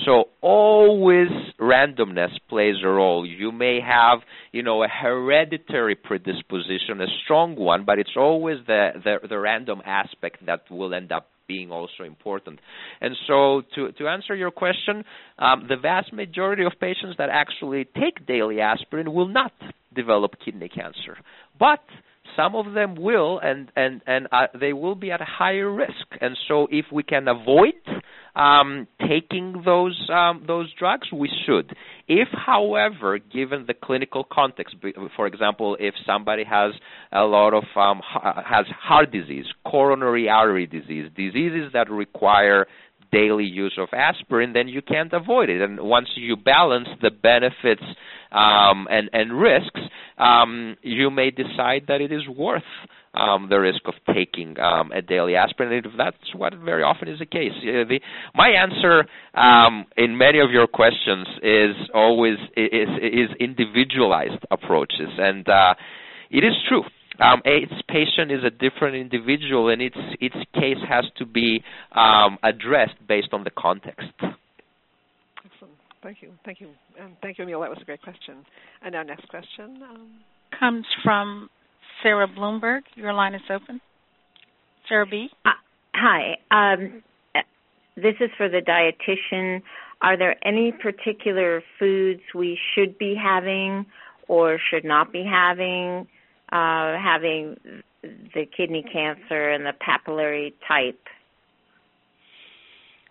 So always randomness plays a role. You may have, you know, a hereditary predisposition, a strong one, but it's always the, the, the random aspect that will end up being also important. And so, to, to answer your question, um, the vast majority of patients that actually take daily aspirin will not develop kidney cancer. But some of them will, and and and uh, they will be at a higher risk. And so, if we can avoid um, taking those um, those drugs, we should. If, however, given the clinical context, for example, if somebody has a lot of um, has heart disease, coronary artery disease, diseases that require daily use of aspirin, then you can't avoid it. And once you balance the benefits um, and, and risks, um, you may decide that it is worth um, the risk of taking um, a daily aspirin. And that's what very often is the case. Uh, the, my answer um, in many of your questions is always is, is individualized approaches, and uh, it is true um, each patient is a different individual, and its its case has to be um, addressed based on the context. Excellent. Thank you. Thank you. And thank you, Emil. That was a great question. And our next question um, comes from Sarah Bloomberg. Your line is open. Sarah B. Uh, hi. Um, this is for the dietitian. Are there any particular foods we should be having or should not be having uh, having the kidney cancer and the papillary type?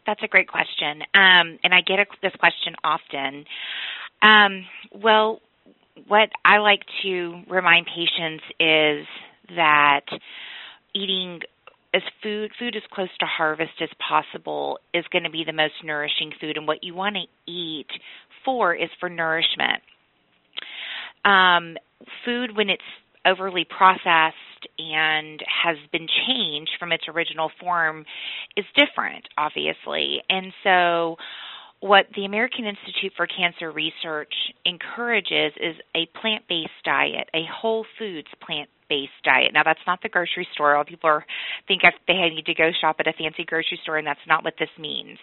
That's a great question, um, and I get a, this question often. Um, well, what I like to remind patients is that eating as food food as close to harvest as possible is going to be the most nourishing food and what you want to eat for is for nourishment um, food when it's overly processed and has been changed from its original form is different, obviously. And so, what the American Institute for Cancer Research encourages is a plant based diet, a whole foods plant based diet. Now that's not the grocery store. All people are, think they need to go shop at a fancy grocery store, and that's not what this means.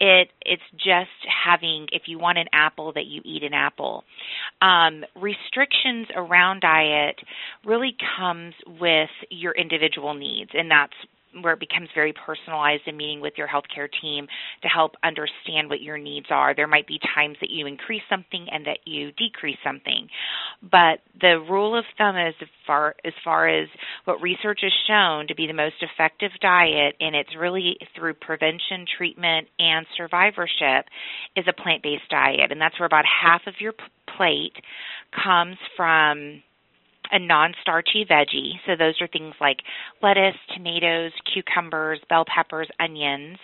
It it's just having if you want an apple that you eat an apple. Um, restrictions around diet really comes with your individual needs, and that's where it becomes very personalized in meeting with your healthcare team to help understand what your needs are. There might be times that you increase something and that you decrease something. But the rule of thumb is as far as far as what research has shown to be the most effective diet and it's really through prevention, treatment and survivorship is a plant-based diet and that's where about half of your plate comes from a non-starchy veggie. So those are things like lettuce, tomatoes, cucumbers, bell peppers, onions.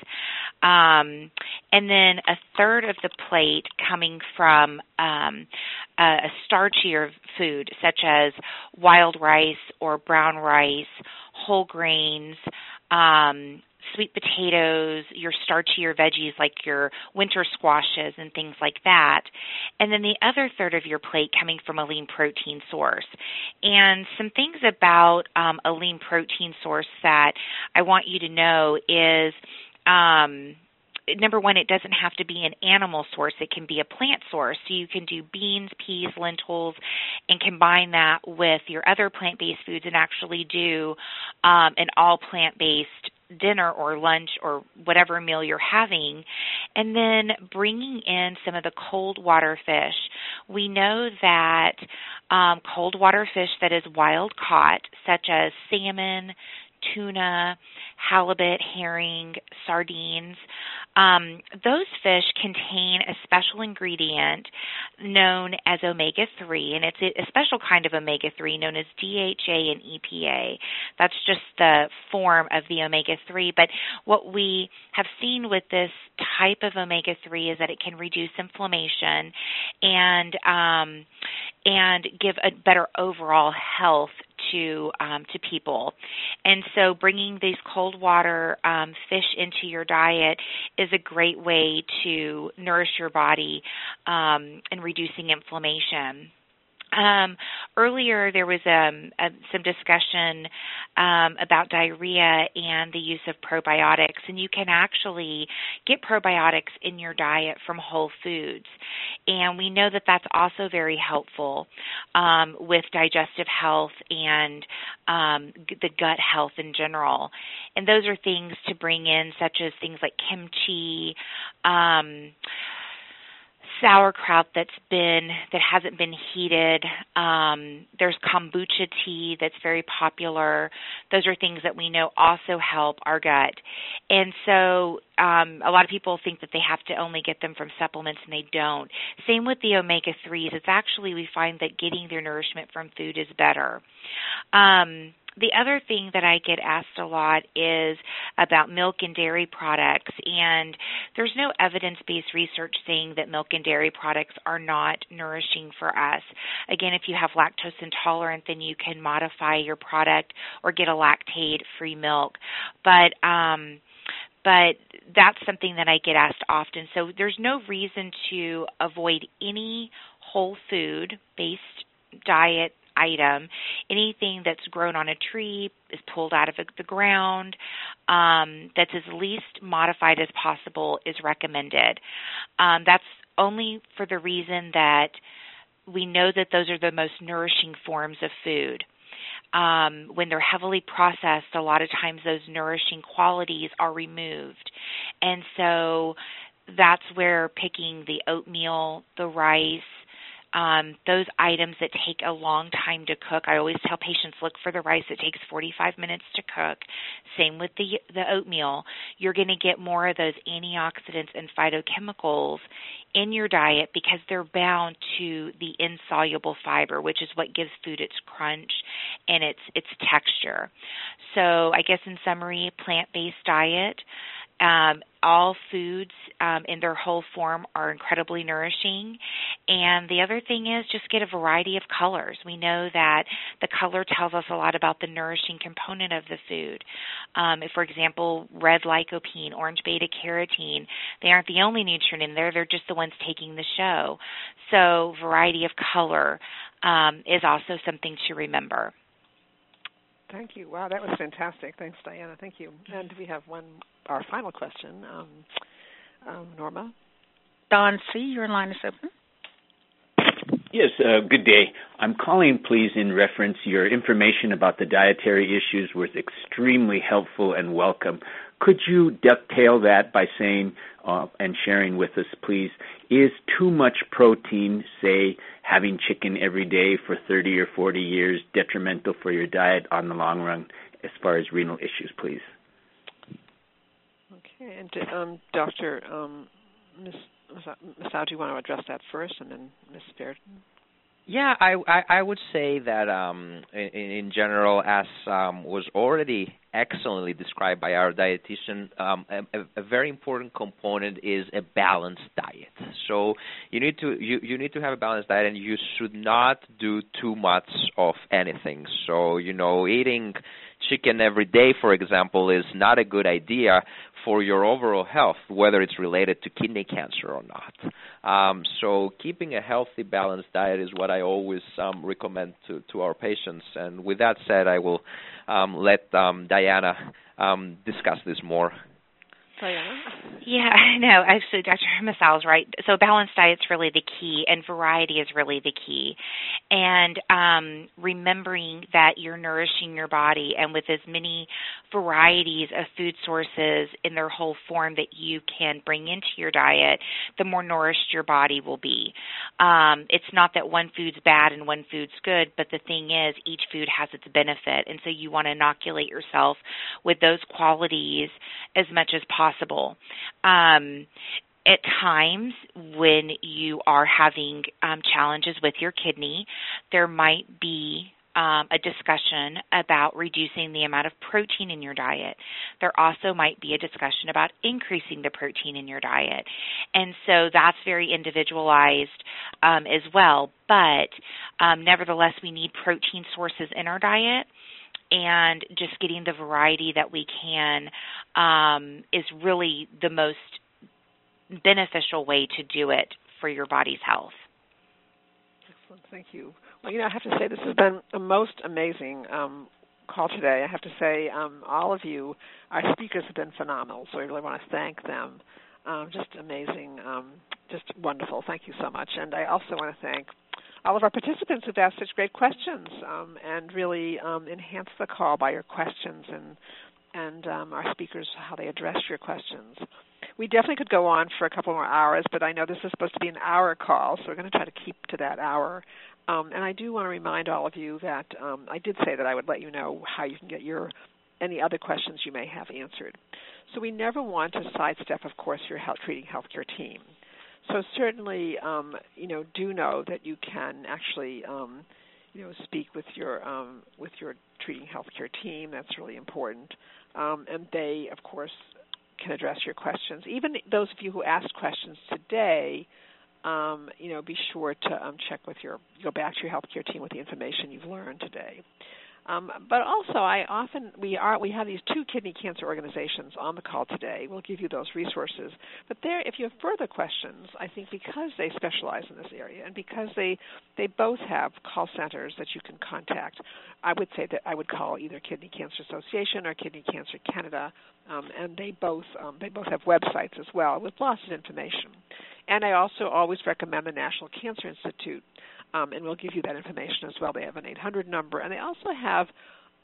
Um, and then a third of the plate coming from um, a, a starchier food, such as wild rice or brown rice, whole grains, um, sweet potatoes, your starchier veggies like your winter squashes and things like that. And then the other third of your plate coming from a lean protein source. And some things about um, a lean protein source that I want you to know is um, number one, it doesn't have to be an animal source. It can be a plant source. So you can do beans, peas, lentils, and combine that with your other plant-based foods and actually do um, an all plant-based dinner or lunch or whatever meal you're having, and then bringing in some of the cold water fish. We know that um, cold water fish that is wild caught, such as salmon, tuna, halibut, herring, sardines. Um, those fish contain a special ingredient known as omega 3, and it's a special kind of omega 3 known as DHA and EPA. That's just the form of the omega 3. But what we have seen with this type of omega 3 is that it can reduce inflammation and um, and give a better overall health to um, to people. And so, bringing these cold water um, fish into your diet is a great way to nourish your body um, and reducing inflammation. Um, earlier, there was um, some discussion um, about diarrhea and the use of probiotics, and you can actually get probiotics in your diet from whole foods. And we know that that's also very helpful um, with digestive health and um, the gut health in general. And those are things to bring in, such as things like kimchi um, sauerkraut that's been that hasn't been heated. Um, there's kombucha tea that's very popular. Those are things that we know also help our gut. And so um, a lot of people think that they have to only get them from supplements, and they don't. Same with the omega threes. It's actually we find that getting their nourishment from food is better. Um, the other thing that I get asked a lot is about milk and dairy products, and there's no evidence based research saying that milk and dairy products are not nourishing for us. Again, if you have lactose intolerant, then you can modify your product or get a lactate free milk. But, um, but that's something that I get asked often. So there's no reason to avoid any whole food based diet item. Anything that's grown on a tree is pulled out of the ground, um, that's as least modified as possible is recommended. Um, that's only for the reason that we know that those are the most nourishing forms of food. Um, when they're heavily processed, a lot of times those nourishing qualities are removed. And so that's where picking the oatmeal, the rice, um, those items that take a long time to cook. I always tell patients look for the rice that takes 45 minutes to cook. Same with the the oatmeal. You're going to get more of those antioxidants and phytochemicals in your diet because they're bound to the insoluble fiber, which is what gives food its crunch and its its texture. So, I guess in summary, plant-based diet um, all foods um, in their whole form are incredibly nourishing. And the other thing is just get a variety of colors. We know that the color tells us a lot about the nourishing component of the food. Um, if, for example, red lycopene, orange beta carotene, they aren't the only nutrient in there, they're just the ones taking the show. So, variety of color um, is also something to remember. Thank you. Wow, that was fantastic. Thanks, Diana. Thank you. And we have one, our final question, um, um, Norma. Don C., your line is open. Yes, uh, good day. I'm calling, please, in reference. Your information about the dietary issues was extremely helpful and welcome. Could you dovetail that by saying uh, and sharing with us, please, is too much protein, say, having chicken every day for 30 or 40 years, detrimental for your diet on the long run as far as renal issues, please? Okay, and um, Dr. Um, Ms. Msaouel, do you want to address that first, and then Ms. Baird? Yeah, I, I, I would say that um, in, in general, as um, was already excellently described by our dietitian, um, a, a, very important component is a balanced diet. So you need to you, you need to have a balanced diet, and you should not do too much of anything. So you know, eating chicken every day, for example, is not a good idea for your overall health, whether it's related to kidney cancer or not. Um, so, keeping a healthy, balanced diet is what I always um, recommend to, to our patients. And with that said, I will um, let um, Diana um, discuss this more. Yeah, [LAUGHS] I know. Actually, Dr. Msaouel is right. So balanced diet's really the key, and variety is really the key. And um, remembering that you're nourishing your body, and with as many varieties of food sources in their whole form that you can bring into your diet, the more nourished your body will be. Um, it's not that one food's bad and one food's good, but the thing is, each food has its benefit, and so you want to inoculate yourself with those qualities as much as possible possible. Um, at times, when you are having um, challenges with your kidney, there might be um, a discussion about reducing the amount of protein in your diet. There also might be a discussion about increasing the protein in your diet. And so that's very individualized um, as well. But um, nevertheless, we need protein sources in our diet and just getting the variety that we can um, is really the most beneficial way to do it for your body's health. Excellent, thank you. Well, you know, I have to say this has been a most amazing um, call today. I have to say, um, all of you, our speakers have been phenomenal, so I really want to thank them. Um, just amazing, um, just wonderful. Thank you so much. And I also want to thank all of our participants who've asked such great questions um, and really um, enhance the call by your questions and and um, our speakers how they address your questions. We definitely could go on for a couple more hours, but I know this is supposed to be an hour call, so we're going to try to keep to that hour. Um, and I do want to remind all of you that um, I did say that I would let you know how you can get your any other questions you may have answered. So we never want to sidestep, of course, your health, treating healthcare team. So certainly, um, you know, do know that you can actually, um, you know, speak with your um, with your treating healthcare team. That's really important, um, and they, of course, can address your questions. Even those of you who asked questions today, um, you know, be sure to um, check with your go back to your healthcare team with the information you've learned today. Um, but also, I often we are we have these two kidney cancer organizations on the call today. We'll give you those resources. But there, if you have further questions, I think because they specialize in this area and because they they both have call centers that you can contact, I would say that I would call either Kidney Cancer Association or Kidney Cancer Canada, um, and they both um, they both have websites as well with lots of information. And I also always recommend the National Cancer Institute um, and we'll give you that information as well. They have an 800 number, and they also have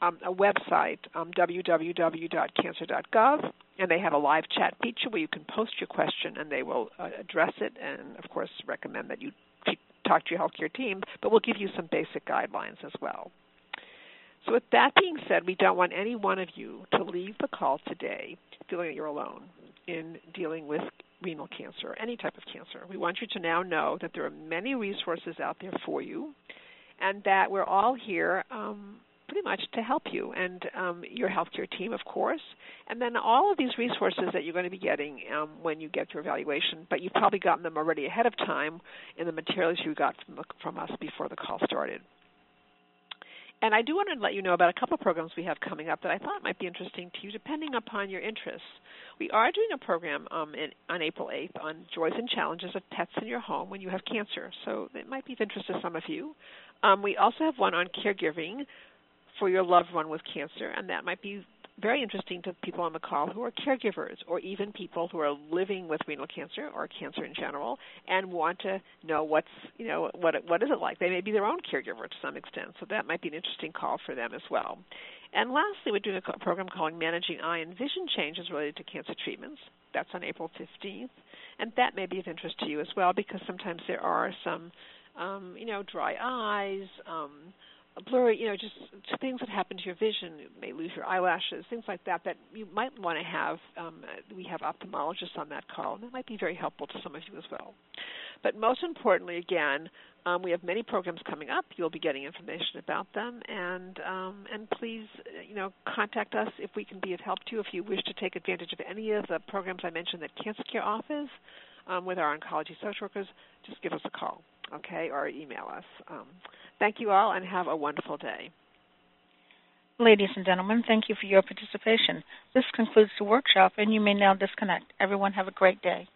um, a website, um, www.cancer.gov, and they have a live chat feature where you can post your question and they will uh, address it, and of course recommend that you talk to your healthcare team, but we'll give you some basic guidelines as well. So, with that being said, we don't want any one of you to leave the call today feeling that you're alone in dealing with renal cancer any type of cancer. We want you to now know that there are many resources out there for you and that we're all here um, pretty much to help you and um, your healthcare team, of course, and then all of these resources that you're going to be getting um, when you get your evaluation. But you've probably gotten them already ahead of time in the materials you got from, the, from us before the call started. And I do want to let you know about a couple of programs we have coming up that I thought might be interesting to you, depending upon your interests. We are doing a program um, in, on April 8th on joys and challenges of pets in your home when you have cancer, so it might be of interest to some of you. Um, we also have one on caregiving for your loved one with cancer, and that might be very interesting to people on the call who are caregivers or even people who are living with renal cancer or cancer in general and want to know what's you know what what is it like? They may be their own caregiver to some extent so that might be an interesting call for them as well. And lastly we're doing a program called managing eye and vision changes related to cancer treatments. That's on april 15th and that may be of interest to you as well because sometimes there are some um, you know dry eyes um, blurry, you know, just things that happen to your vision. You may lose your eyelashes, things like that, that you might want to have. Um, we have ophthalmologists on that call, and that might be very helpful to some of you as well. But most importantly, again, um, we have many programs coming up. You'll be getting information about them, and um, and please, you know, contact us if we can be of help to you. If you wish to take advantage of any of the programs I mentioned that Cancer Care offers um, with our oncology social workers, just give us a call, okay, or email us. Um, Thank you all and have a wonderful day. Ladies and gentlemen, thank you for your participation. This concludes the workshop, and you may now disconnect. Everyone have a great day.